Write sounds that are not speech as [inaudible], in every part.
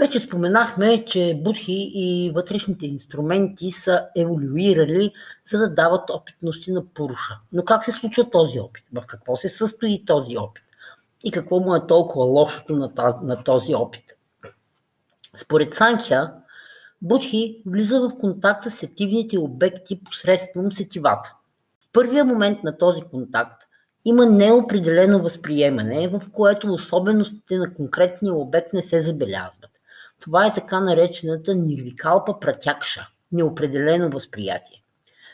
Вече споменахме, че будхи и вътрешните инструменти са еволюирали, за да дават опитности на Пуруша. Но как се случва този опит? В какво се състои този опит? И какво му е толкова лошото на, този опит? Според Санхя, Будхи влиза в контакт с сетивните обекти посредством сетивата. В първия момент на този контакт има неопределено възприемане, в което особеностите на конкретния обект не се забелязват. Това е така наречената нирвикалпа пратякша – неопределено възприятие.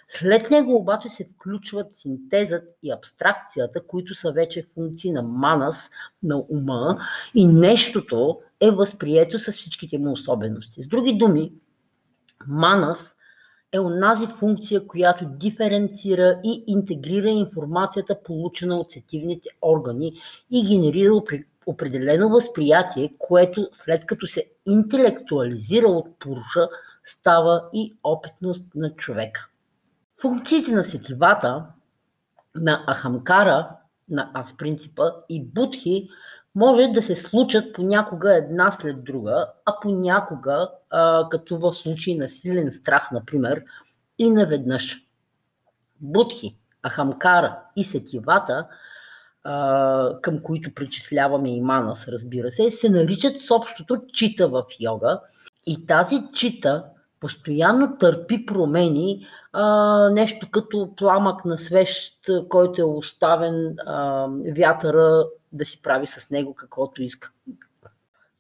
След него обаче се включват синтезът и абстракцията, които са вече функции на манас, на ума и нещото е възприето с всичките му особености. С други думи, манас е онази функция, която диференцира и интегрира информацията, получена от сетивните органи и генерира определено възприятие, което след като се интелектуализира от Пуруша, става и опитност на човека. Функциите на сетивата, на Ахамкара, на аз принципа и Будхи може да се случат понякога една след друга, а понякога, а, като в случай на силен страх, например, и наведнъж. Будхи, Ахамкара и сетивата – към които причисляваме и манас, разбира се, се наричат с общото чита в йога. И тази чита постоянно търпи промени, а, нещо като пламък на свещ, който е оставен а, вятъра да си прави с него каквото иска.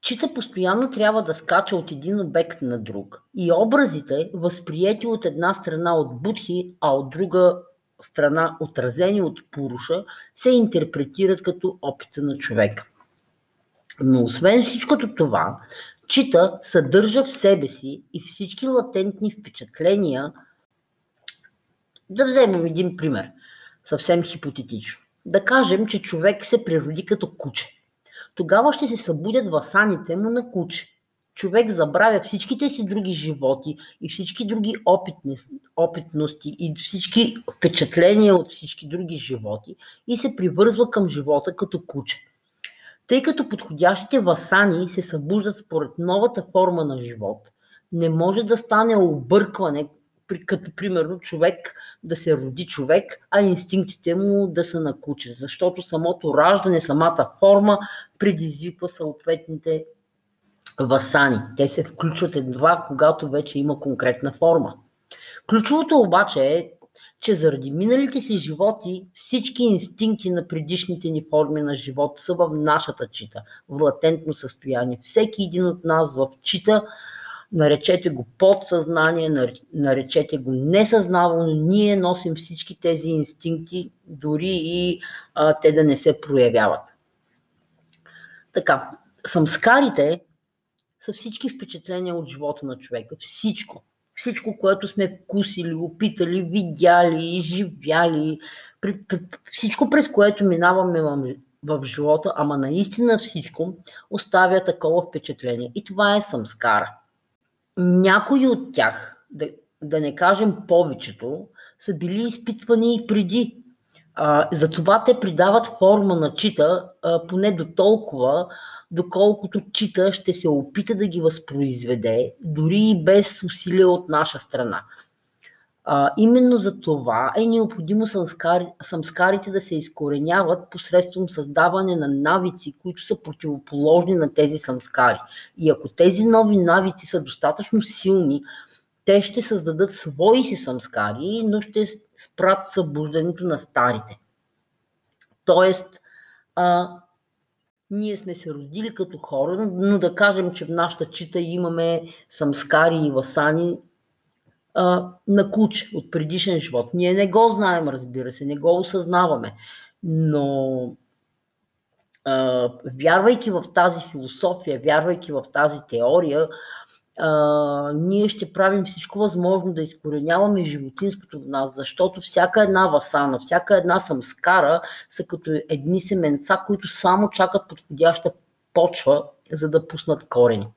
Чита постоянно трябва да скача от един обект на друг. И образите, възприяти от една страна от будхи, а от друга страна, отразени от Пуруша, се интерпретират като опита на човека. Но освен всичкото това, Чита съдържа в себе си и всички латентни впечатления. Да вземем един пример, съвсем хипотетично. Да кажем, че човек се природи като куче. Тогава ще се събудят васаните му на куче човек забравя всичките си други животи и всички други опитни, опитности и всички впечатления от всички други животи и се привързва към живота като куче. Тъй като подходящите васани се събуждат според новата форма на живот, не може да стане объркване, като примерно човек да се роди човек, а инстинктите му да са на куче, защото самото раждане, самата форма предизвиква съответните васани. Те се включват едва, когато вече има конкретна форма. Ключовото обаче е, че заради миналите си животи всички инстинкти на предишните ни форми на живот са в нашата чита, в латентно състояние. Всеки един от нас в чита, наречете го подсъзнание, наречете го несъзнавано, ние носим всички тези инстинкти, дори и а, те да не се проявяват. Така, самскарите са всички впечатления от живота на човека. Всичко. Всичко, което сме вкусили, опитали, видяли, живяли, всичко през което минаваме в живота, ама наистина всичко оставя такова впечатление. И това е самскара. Някои от тях, да, да не кажем повечето, са били изпитвани и преди. А, затова те придават форма на чита, а, поне до толкова, доколкото чита ще се опита да ги възпроизведе, дори и без усилия от наша страна. А, именно за това е необходимо самскари, самскарите да се изкореняват посредством създаване на навици, които са противоположни на тези самскари. И ако тези нови навици са достатъчно силни, те ще създадат свои си самскари, но ще спрат събуждането на старите. Тоест, а, ние сме се родили като хора, но да кажем, че в нашата чита имаме самскари и васани а, на куче от предишен живот. Ние не го знаем, разбира се, не го осъзнаваме, но а, вярвайки в тази философия, вярвайки в тази теория, а, ние ще правим всичко възможно да изкореняваме животинското в нас, защото всяка една васана, всяка една самскара са като едни семенца, които само чакат подходяща почва, за да пуснат корени.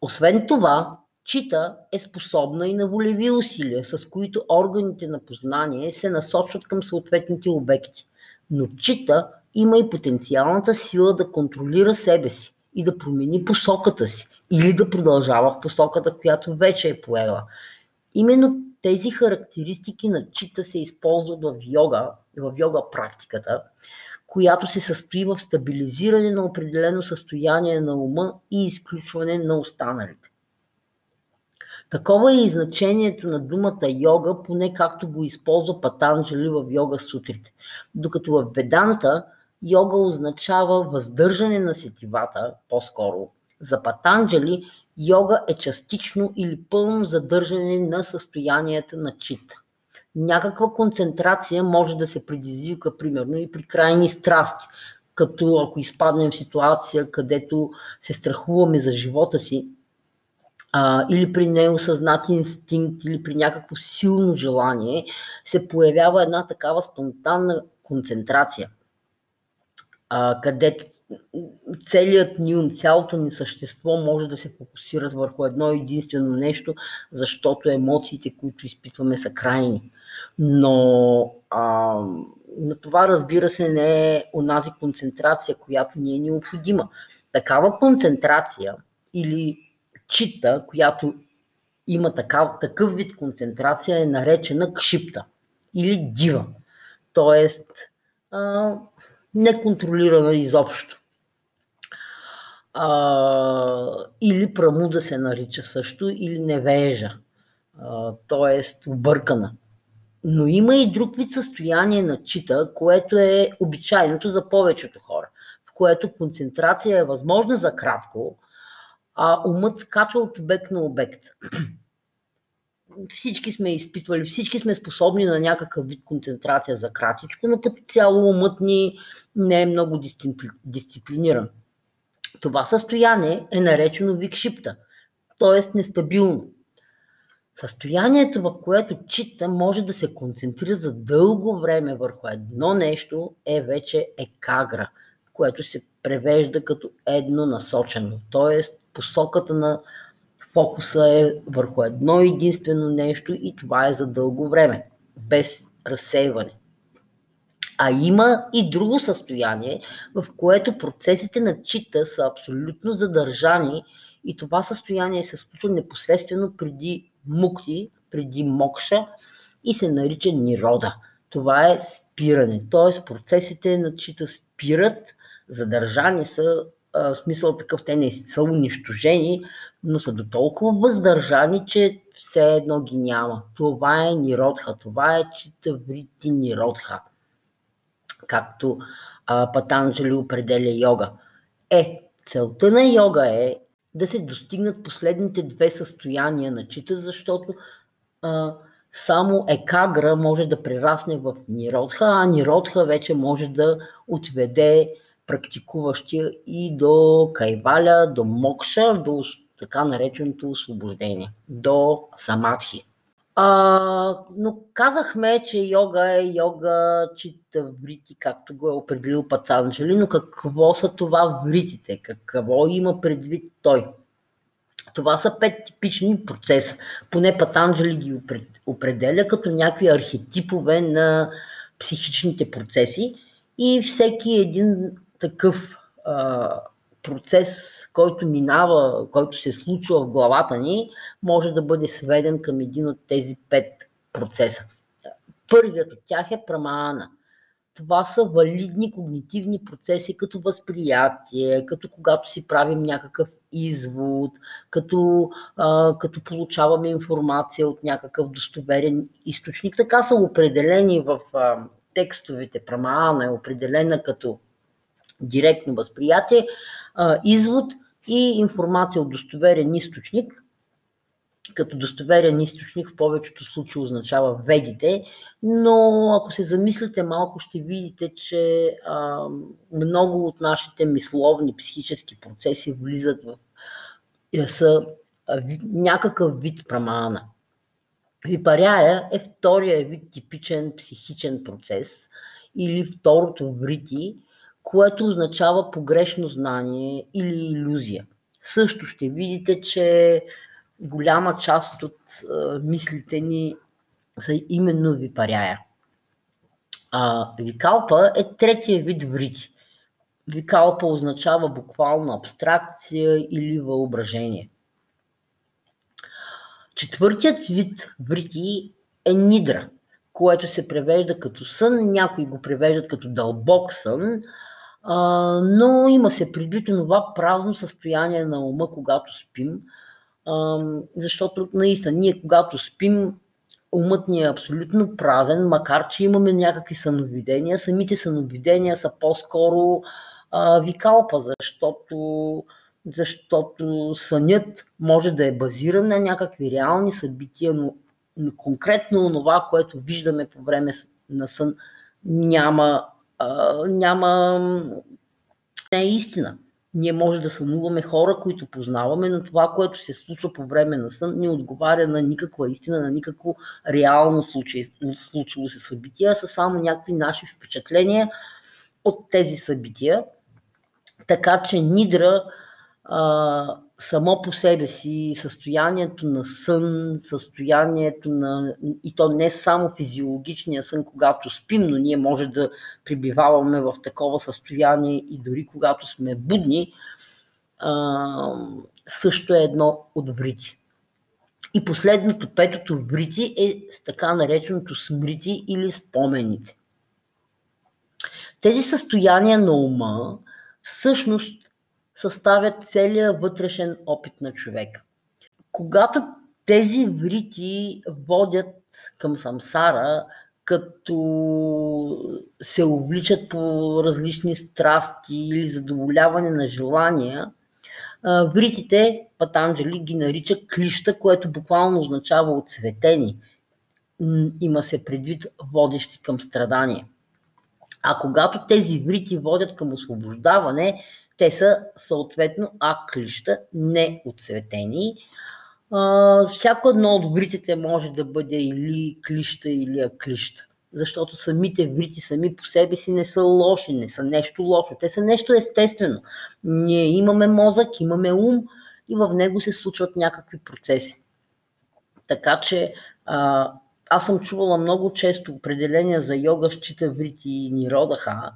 Освен това, Чита е способна и на волеви усилия, с които органите на познание се насочват към съответните обекти. Но Чита има и потенциалната сила да контролира себе си и да промени посоката си или да продължава в посоката, която вече е поела. Именно тези характеристики на чита се използват в йога, в йога практиката, която се състои в стабилизиране на определено състояние на ума и изключване на останалите. Такова е и значението на думата йога, поне както го използва Патанджали в йога сутрите. Докато в Веданта йога означава въздържане на сетивата, по-скоро. За Патанджали йога е частично или пълно задържане на състоянията на чита. Някаква концентрация може да се предизвика, примерно, и при крайни страсти, като ако изпаднем в ситуация, където се страхуваме за живота си, а, или при неосъзнат инстинкт, или при някакво силно желание, се появява една такава спонтанна концентрация, а, където целият ни ум, цялото ни същество може да се фокусира върху едно единствено нещо, защото емоциите, които изпитваме, са крайни. Но а, на това, разбира се, не е онази концентрация, която ни е необходима. Такава концентрация или чита, която има такав, такъв вид концентрация, е наречена кшипта или дива. Тоест, а, неконтролирана изобщо. А, или прамуда се нарича също, или невежа, т.е. объркана. Но има и друг вид състояние на чита, което е обичайното за повечето хора, в което концентрация е възможна за кратко, а умът скача от обект на обект. Всички сме изпитвали, всички сме способни на някакъв вид концентрация за кратичко, но като цяло умът ни не е много дисциплиниран. Това състояние е наречено викшипта, т.е. нестабилно. Състоянието, в което чита може да се концентрира за дълго време върху едно нещо, е вече екагра, което се превежда като едно насочено, т.е посоката на фокуса е върху едно единствено нещо и това е за дълго време, без разсейване. А има и друго състояние, в което процесите на чита са абсолютно задържани и това състояние се случва непосредствено преди мукти, преди мокша и се нарича нирода. Това е спиране, т.е. процесите на чита спират, задържани са в смисъл такъв, те не са унищожени, но са до толкова въздържани, че все едно ги няма. Това е ниродха, това е читаврити ниродха, както а, Патанджали определя йога. Е, целта на йога е да се достигнат последните две състояния на чита, защото а, само екагра може да прерасне в ниродха, а ниродха вече може да отведе практикуващия и до кайваля, до мокша, до така нареченото освобождение, до самадхи. А, но казахме, че йога е йога чита врити, както го е определил Пацанджели, но какво са това вритите? Какво има предвид той? Това са пет типични процеса. Поне Патанджели ги определя като някакви архетипове на психичните процеси и всеки един такъв а, процес, който минава, който се случва в главата ни, може да бъде сведен към един от тези пет процеса. Първият от тях е прамана. Това са валидни когнитивни процеси, като възприятие, като когато си правим някакъв извод, като, а, като получаваме информация от някакъв достоверен източник. Така са определени в а, текстовете. Прамана е определена като директно възприятие, извод и информация от достоверен източник, като достоверен източник в повечето случаи означава ведите, но ако се замислите малко, ще видите, че а, много от нашите мисловни психически процеси влизат в е, са някакъв вид прамана. Випаряя е втория вид типичен психичен процес или второто врити, което означава погрешно знание или иллюзия. Също ще видите, че голяма част от а, мислите ни са именно випаряя. А, викалпа е третия вид врити. викалпа означава буквално абстракция или въображение. Четвъртият вид врити е нидра, което се превежда като сън, някои го превеждат като дълбок сън, но има се предвид това празно състояние на ума, когато спим, защото наистина ние когато спим, умът ни е абсолютно празен, макар че имаме някакви съновидения. Самите съновидения са по-скоро викалпа, защото, защото сънят може да е базиран на някакви реални събития, но конкретно това, което виждаме по време на сън, няма, няма не е истина. Ние може да сънуваме хора, които познаваме, но това, което се случва по време на сън, не отговаря на никаква истина, на никакво реално случило се събитие, а са само някакви наши впечатления от тези събития. Така че Нидра а, само по себе си, състоянието на сън, състоянието на... и то не само физиологичния сън, когато спим, но ние може да прибиваваме в такова състояние и дори когато сме будни, а, също е едно от врити. И последното, петото врити е с така нареченото смрити или спомените. Тези състояния на ума всъщност съставят целия вътрешен опит на човека. Когато тези врити водят към самсара, като се увличат по различни страсти или задоволяване на желания, вритите, Патанджали ги нарича клища, което буквално означава отцветени. Има се предвид водещи към страдание. А когато тези врити водят към освобождаване, те са съответно аклища, не отцветени. всяко едно от вритите може да бъде или клища, или аклища. Защото самите врити сами по себе си не са лоши, не са нещо лошо. Те са нещо естествено. Ние имаме мозък, имаме ум и в него се случват някакви процеси. Така че а, аз съм чувала много често определения за йога, счита врити и ниродха,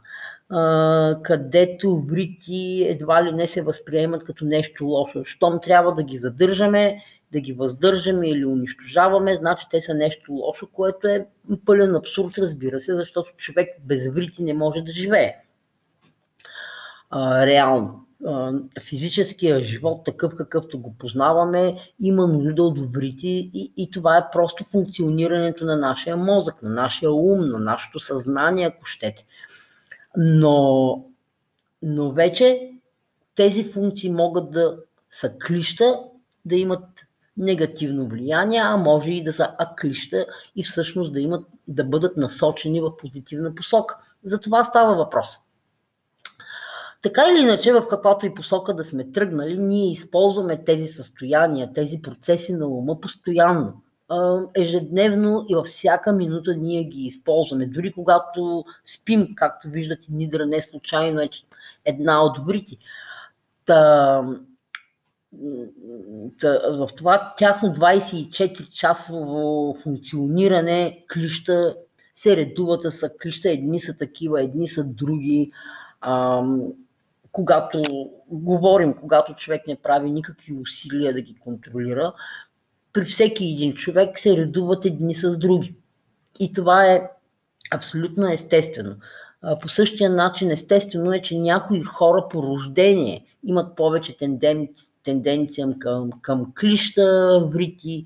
където врити едва ли не се възприемат като нещо лошо. Щом трябва да ги задържаме, да ги въздържаме или унищожаваме, значи те са нещо лошо, което е пълен абсурд, разбира се, защото човек без врити не може да живее. А, реално. А, физическия живот, такъв какъвто го познаваме, има нужда от врити и, и това е просто функционирането на нашия мозък, на нашия ум, на нашето съзнание, ако щете. Но, но вече тези функции могат да са клища, да имат негативно влияние, а може и да са аклища и всъщност да, имат, да бъдат насочени в позитивна посока. За това става въпрос. Така или иначе, в каквато и посока да сме тръгнали, ние използваме тези състояния, тези процеси на ума постоянно ежедневно и във всяка минута ние ги използваме. Дори когато спим, както виждате, Нидра не случайно е една от добрите. Та, в това тяхно 24-часово функциониране клища се редуват са клища, едни са такива, едни са други. А, когато говорим, когато човек не прави никакви усилия да ги контролира, при всеки един човек се редуват едни с други. И това е абсолютно естествено. По същия начин естествено е, че някои хора по рождение имат повече тенденция, тенденция към, към клища, врити,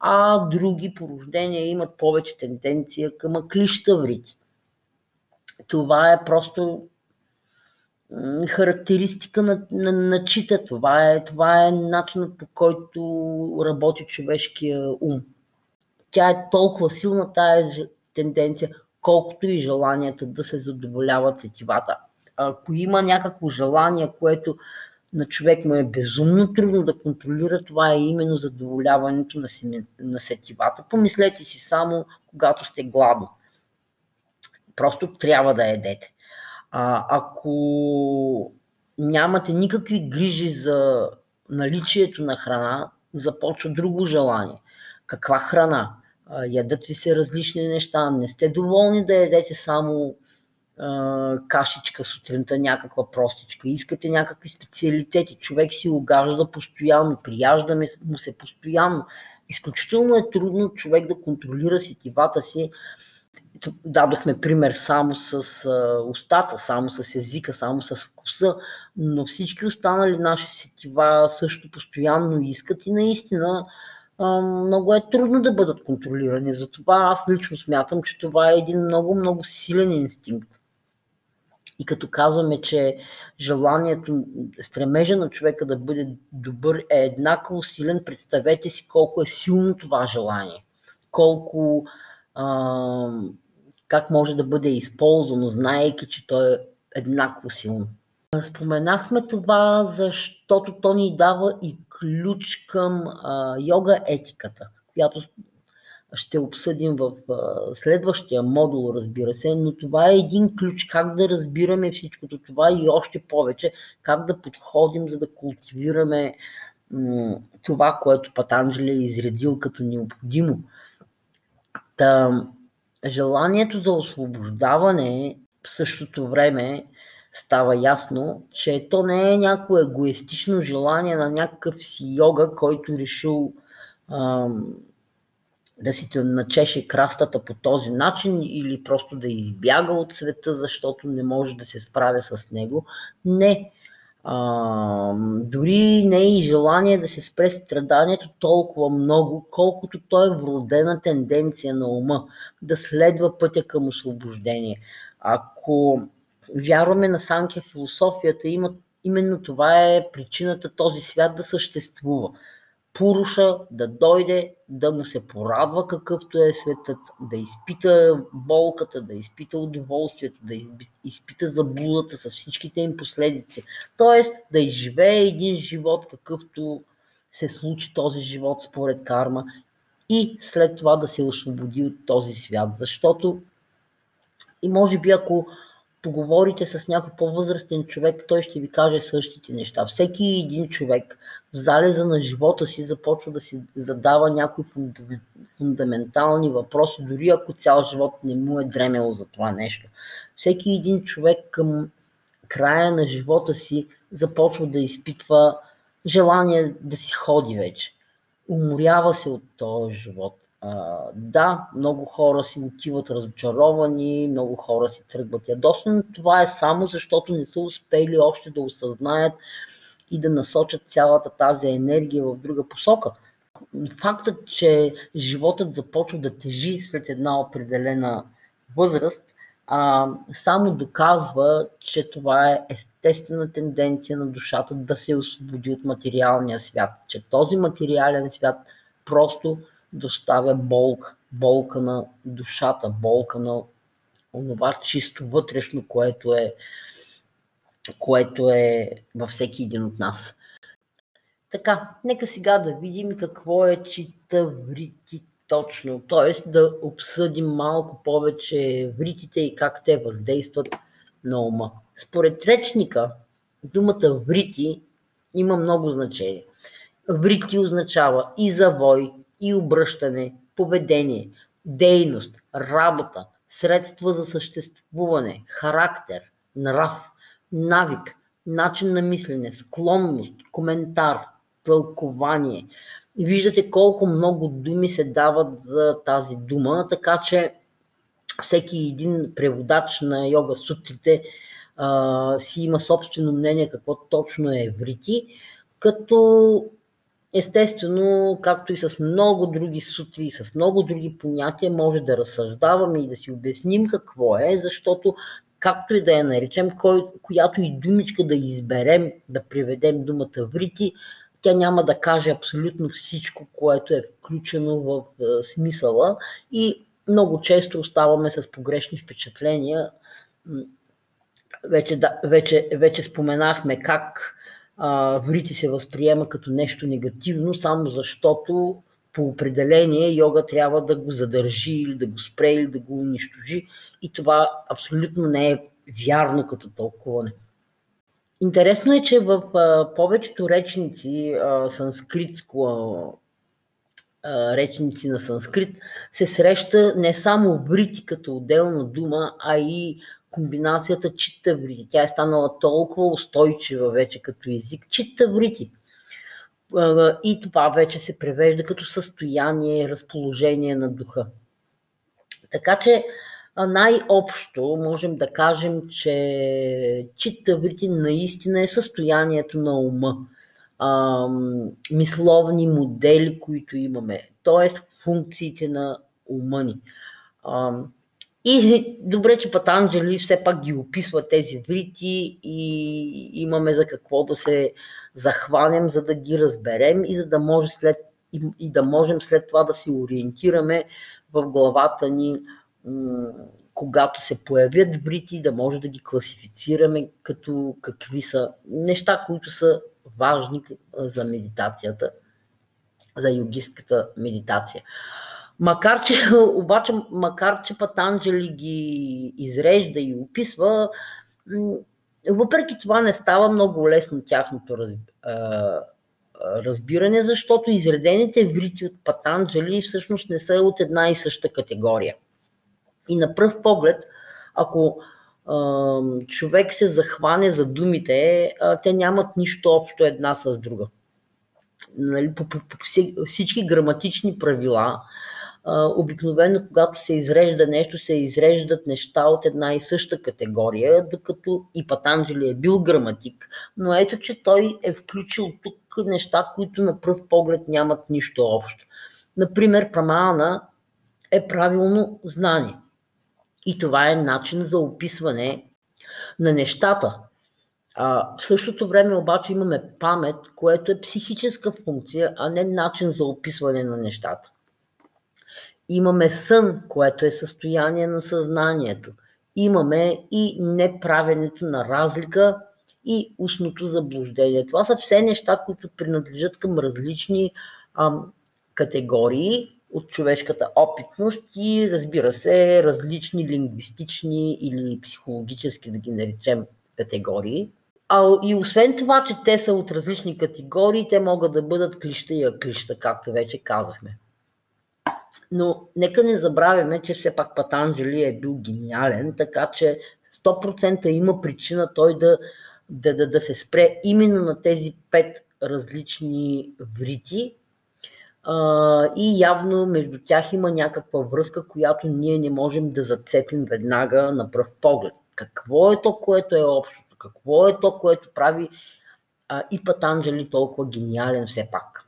а други по рождение имат повече тенденция към клища, врити. Това е просто характеристика на, на, на чита. Това е, това е начинът по който работи човешкия ум. Тя е толкова силна тая тенденция, колкото и желанията да се задоволяват сетивата. Ако има някакво желание, което на човек му е безумно трудно да контролира, това е именно задоволяването на, си, на сетивата. Помислете си само, когато сте гладни. Просто трябва да едете. А, ако нямате никакви грижи за наличието на храна, започва друго желание. Каква храна? Ядат ви се различни неща, не сте доволни да ядете само кашичка сутринта, някаква простичка. Искате някакви специалитети. Човек си огажда постоянно, прияждаме му се постоянно. Изключително е трудно човек да контролира сетивата си. Дадохме пример само с устата, само с езика, само с вкуса, но всички останали наши сетива също постоянно искат и наистина много е трудно да бъдат контролирани. Затова аз лично смятам, че това е един много, много силен инстинкт. И като казваме, че желанието, стремежа на човека да бъде добър е еднакво силен, представете си колко е силно това желание. Колко, а, как може да бъде използвано, знаейки, че то е еднакво силно. Споменахме това, защото то ни дава и ключ към а, йога етиката, която ще обсъдим в следващия модул, разбира се, но това е един ключ как да разбираме всичкото това и още повече как да подходим, за да култивираме това, което Патанджали е изредил като необходимо. Та, желанието за освобождаване в същото време става ясно, че то не е някакво егоистично желание на някакъв си йога, който решил ам, да си те начеше крастата по този начин или просто да избяга от света, защото не може да се справя с него. Не. А, дори не е и желание да се спре страданието толкова много, колкото то е вродена тенденция на ума да следва пътя към освобождение. Ако вярваме на Санкия философията, има, именно това е причината този свят да съществува. Пуруша да дойде, да му се порадва какъвто е светът, да изпита болката, да изпита удоволствието, да изпита заблудата с всичките им последици. Тоест да изживее един живот, какъвто се случи този живот според карма и след това да се освободи от този свят. Защото и може би ако поговорите с някой по-възрастен човек, той ще ви каже същите неща. Всеки един човек в залеза на живота си започва да си задава някои фундаментални въпроси, дори ако цял живот не му е дремело за това нещо. Всеки един човек към края на живота си започва да изпитва желание да си ходи вече. Уморява се от този живот да, много хора си отиват разочаровани, много хора си тръгват ядосани, но това е само защото не са успели още да осъзнаят и да насочат цялата тази енергия в друга посока. Фактът, че животът започва да тежи след една определена възраст, а, само доказва, че това е естествена тенденция на душата да се освободи от материалния свят, че този материален свят просто доставя болка, болка на душата, болка на онова чисто вътрешно, което е, което е във всеки един от нас. Така, нека сега да видим какво е чита врити точно, т.е. да обсъдим малко повече вритите и как те въздействат на ума. Според речника, думата врити има много значение. Врити означава и завой, и обръщане, поведение, дейност, работа, средства за съществуване, характер, нрав, навик, начин на мислене, склонност, коментар, тълкование. Виждате колко много думи се дават за тази дума, така че всеки един преводач на йога сутрите а, си има собствено мнение какво точно е врити, като Естествено, както и с много други сутри, с много други понятия, може да разсъждаваме и да си обясним какво е, защото както и да я наречем, кой, която и думичка да изберем, да приведем думата врити, тя няма да каже абсолютно всичко, което е включено в е, смисъла и много често оставаме с погрешни впечатления. Вече, да, вече, вече споменахме как врити се възприема като нещо негативно, само защото по определение йога трябва да го задържи или да го спре или да го унищожи и това абсолютно не е вярно като тълкуване. Интересно е, че в а, повечето речници а, санскритско а, речници на санскрит се среща не само врити като отделна дума, а и комбинацията чита-врити. Тя е станала толкова устойчива вече като език. Чита-врити. И това вече се превежда като състояние, разположение на духа. Така че най-общо можем да кажем, че чита-врити наистина е състоянието на ума. мисловни модели, които имаме, т.е. функциите на ума ни. И добре, че Патанджали все пак ги описва тези врити и имаме за какво да се захванем, за да ги разберем и за да може след и да можем след това да се ориентираме в главата ни, когато се появят врити, да може да ги класифицираме като какви са неща, които са важни за медитацията, за йогистката медитация. Макар че, [laughs] обаче, макар че Патанджели ги изрежда и описва, въпреки това не става много лесно тяхното разбиране, защото изредените врити от Патанджели всъщност не са от една и съща категория. И на пръв поглед, ако човек се захване за думите, те нямат нищо общо една с друга. Нали, по, по, по всички граматични правила, обикновено, когато се изрежда нещо, се изреждат неща от една и съща категория, докато и Патанджели е бил граматик, но ето, че той е включил тук неща, които на пръв поглед нямат нищо общо. Например, прамана е правилно знание. И това е начин за описване на нещата. А, в същото време обаче имаме памет, което е психическа функция, а не начин за описване на нещата. Имаме сън, което е състояние на съзнанието. Имаме и неправенето на разлика и устното заблуждение. Това са все неща, които принадлежат към различни ам, категории от човешката опитност и разбира се, различни лингвистични или психологически, да ги наречем, категории. А и освен това, че те са от различни категории, те могат да бъдат клища и аклища, както вече казахме. Но нека не забравяме, че все пак Патанджели е бил гениален, така че 100% има причина той да, да, да, да се спре именно на тези пет различни врити. И явно между тях има някаква връзка, която ние не можем да зацепим веднага на пръв поглед. Какво е то, което е общото? Какво е то, което прави а, и Патанджели толкова гениален все пак?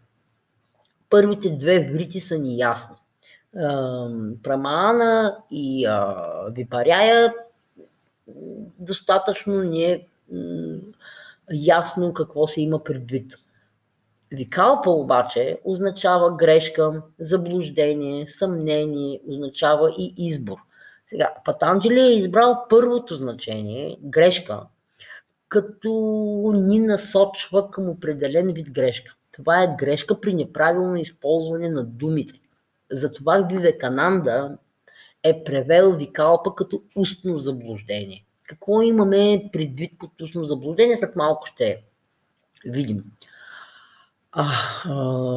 Първите две врити са ни ясни. Прамана и Випаряя достатъчно ни е ясно какво се има предвид. Викалпа обаче означава грешка, заблуждение, съмнение, означава и избор. Сега, Патанджели е избрал първото значение, грешка, като ни насочва към определен вид грешка. Това е грешка при неправилно използване на думите. Затова Вивекананда е превел Викалпа като устно заблуждение. Какво имаме предвид под устно заблуждение, след малко ще видим. А, а,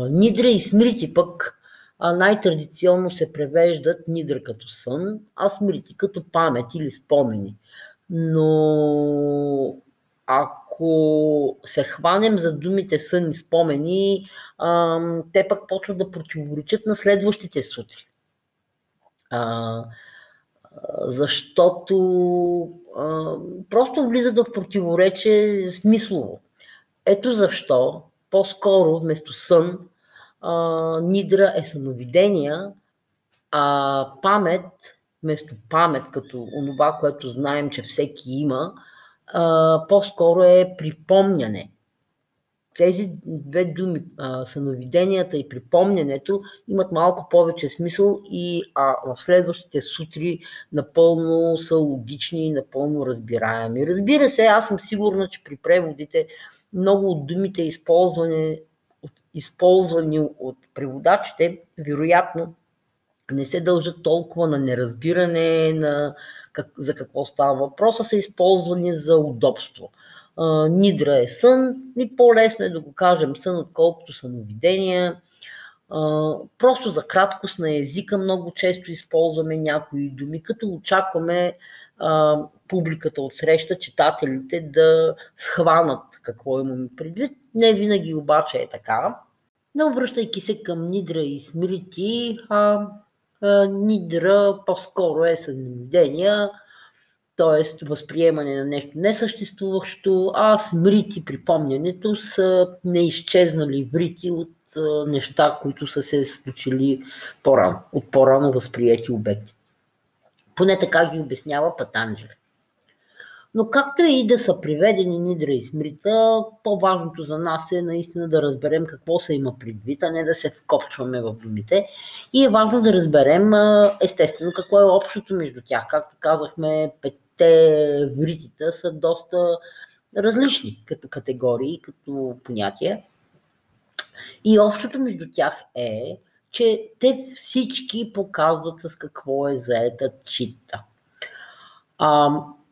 нидра и смрити пък най-традиционно се превеждат нидра като сън, а смрити като памет или спомени. Но ако се хванем за думите сън и спомени, те пък почват да противоречат на следващите сутри. Защото просто влизат в противоречие смислово. Ето защо по-скоро вместо сън нидра е съновидения, а памет вместо памет, като онова, което знаем, че всеки има, по-скоро е припомняне. Тези две думи, а, съновиденията и припомнянето, имат малко повече смисъл и а, в следващите сутри напълно са логични и напълно разбираеми. Разбира се, аз съм сигурна, че при преводите много от думите, използвани, използвани от преводачите, вероятно не се дължат толкова на неразбиране на как, за какво става въпроса, са използвани за удобство. А, нидра е сън и по-лесно е да го кажем сън, отколкото съновидения. просто за краткост на езика много често използваме някои думи, като очакваме а, публиката от среща, читателите да схванат какво имаме предвид. Не винаги обаче е така. Не обръщайки се към Нидра и Смрити, а, а Нидра по-скоро е съвневидение, т.е. възприемане на нещо несъществуващо, а смрити припомнянето са неизчезнали врити от неща, които са се случили по-рано, от по-рано възприяти обекти. Поне така ги обяснява Патанджели. Но както и да са приведени Нидра и Смрита, по-важното за нас е наистина да разберем какво се има предвид, а не да се вкопчваме в думите. И е важно да разберем естествено какво е общото между тях. Както казахме, петте вритита са доста различни като категории, като понятия. И общото между тях е, че те всички показват с какво е заета чита.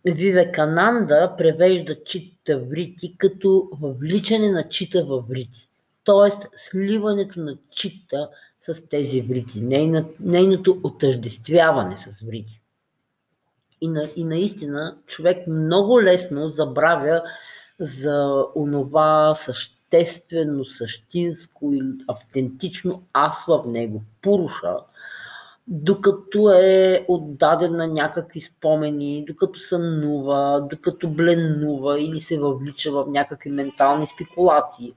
Вивекананда превежда чита врити като въвличане на чита във врити. Тоест сливането на чита с тези врити, нейното отъждествяване с врити. И, на, и наистина човек много лесно забравя за онова съществено, същинско и автентично аз в него, пуруша, докато е отдаден на някакви спомени, докато сънува, докато бленува или се въвлича в някакви ментални спекулации.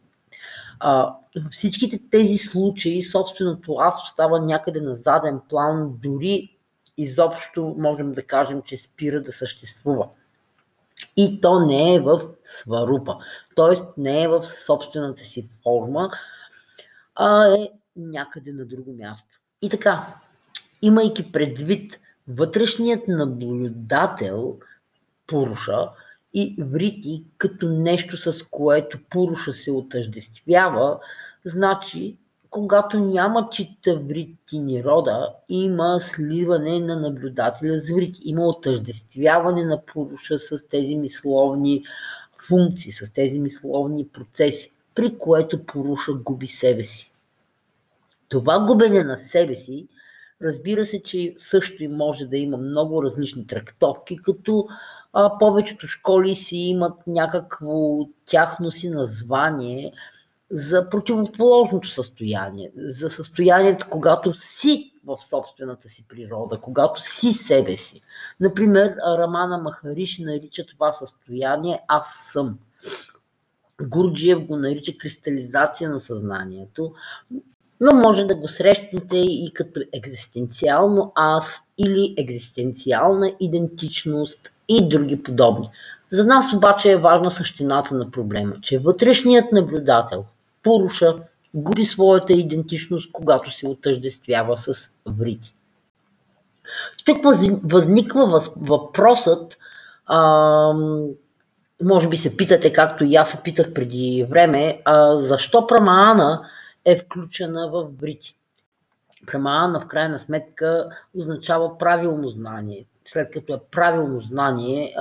А, във всичките тези случаи собственото аз остава някъде на заден план, дори изобщо можем да кажем, че спира да съществува. И то не е в сварупа, т.е. не е в собствената си форма, а е някъде на друго място. И така, имайки предвид вътрешният наблюдател Пуруша и Врити като нещо, с което Пуруша се отъждествява, значи когато няма чита врити ни рода, има сливане на наблюдателя с врити. Има отъждествяване на Пуруша с тези мисловни функции, с тези мисловни процеси, при което Пуруша губи себе си. Това губене на себе си Разбира се, че също и може да има много различни трактовки, като а, повечето школи си имат някакво тяхно си название за противоположното състояние, за състоянието, когато си в собствената си природа, когато си себе си. Например, Рамана Махариши нарича това състояние аз съм. Гурджиев го нарича кристализация на съзнанието но може да го срещнете и като екзистенциално аз или екзистенциална идентичност и други подобни. За нас обаче е важна същината на проблема, че вътрешният наблюдател, Пуруша, губи своята идентичност, когато се отъждествява с врити. Тук възниква въпросът, а, може би се питате, както и аз се питах преди време, а, защо Прамаана е включена в брити. Премаана в крайна сметка означава правилно знание. След като е правилно знание,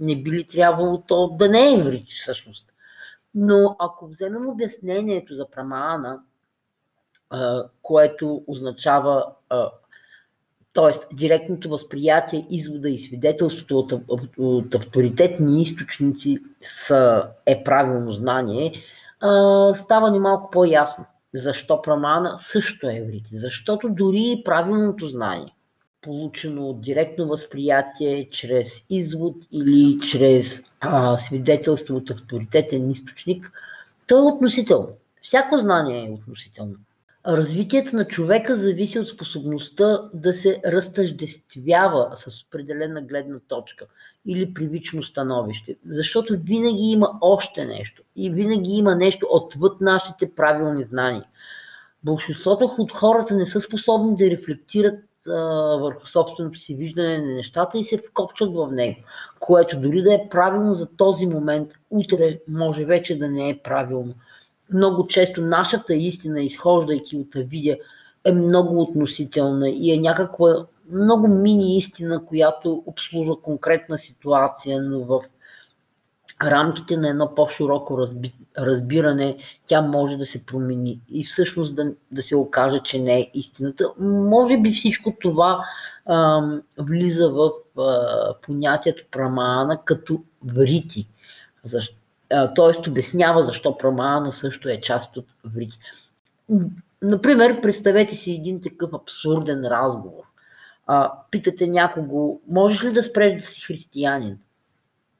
не би ли трябвало то да не е врити всъщност. Но ако вземем обяснението за Прамаана, което означава т.е. директното възприятие, извода и свидетелството от, от, от авторитетни източници са, е правилно знание, става ни малко по-ясно. Защо прамана също е еврит? Защото дори правилното знание, получено от директно възприятие, чрез извод или чрез а, свидетелство от авторитетен източник, то е относително. Всяко знание е относително. Развитието на човека зависи от способността да се разтъждествява с определена гледна точка или привично становище, защото винаги има още нещо и винаги има нещо отвъд нашите правилни знания. Большинството от хората не са способни да рефлектират а, върху собственото си виждане на нещата и се вкопчат в него, което дори да е правилно за този момент, утре може вече да не е правилно много често нашата истина, изхождайки от видя, е много относителна и е някаква много мини истина, която обслужва конкретна ситуация, но в рамките на едно по-широко разби, разбиране, тя може да се промени и всъщност да, да се окаже, че не е истината. Може би всичко това а, влиза в а, понятието прамана като врити. Т.е. обяснява защо прамана също е част от врити. Например, представете си един такъв абсурден разговор. А, питате някого, можеш ли да спреш да си християнин?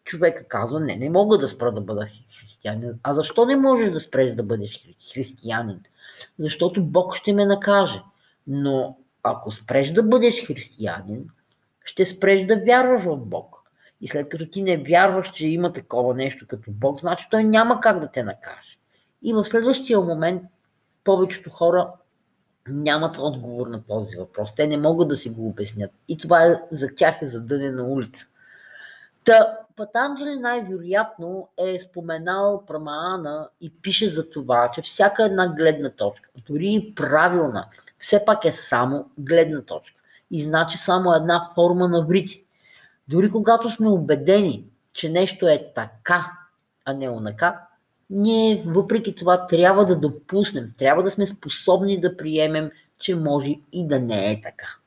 човека казва, не, не мога да спра да бъда християнин. А защо не можеш да спреш да бъдеш християнин? Защото Бог ще ме накаже. Но ако спреш да бъдеш християнин, ще спреш да вярваш в Бог. И след като ти не вярваш, че има такова нещо като Бог, значи той няма как да те накаже. И в следващия момент повечето хора нямат отговор на този въпрос. Те не могат да си го обяснят. И това е, за тях е задънена улица. Та, Патанджали най-вероятно е споменал Прамаана и пише за това, че всяка една гледна точка, дори и правилна, все пак е само гледна точка. И значи само една форма на врити. Дори когато сме убедени, че нещо е така, а не онака, ние въпреки това трябва да допуснем, трябва да сме способни да приемем, че може и да не е така.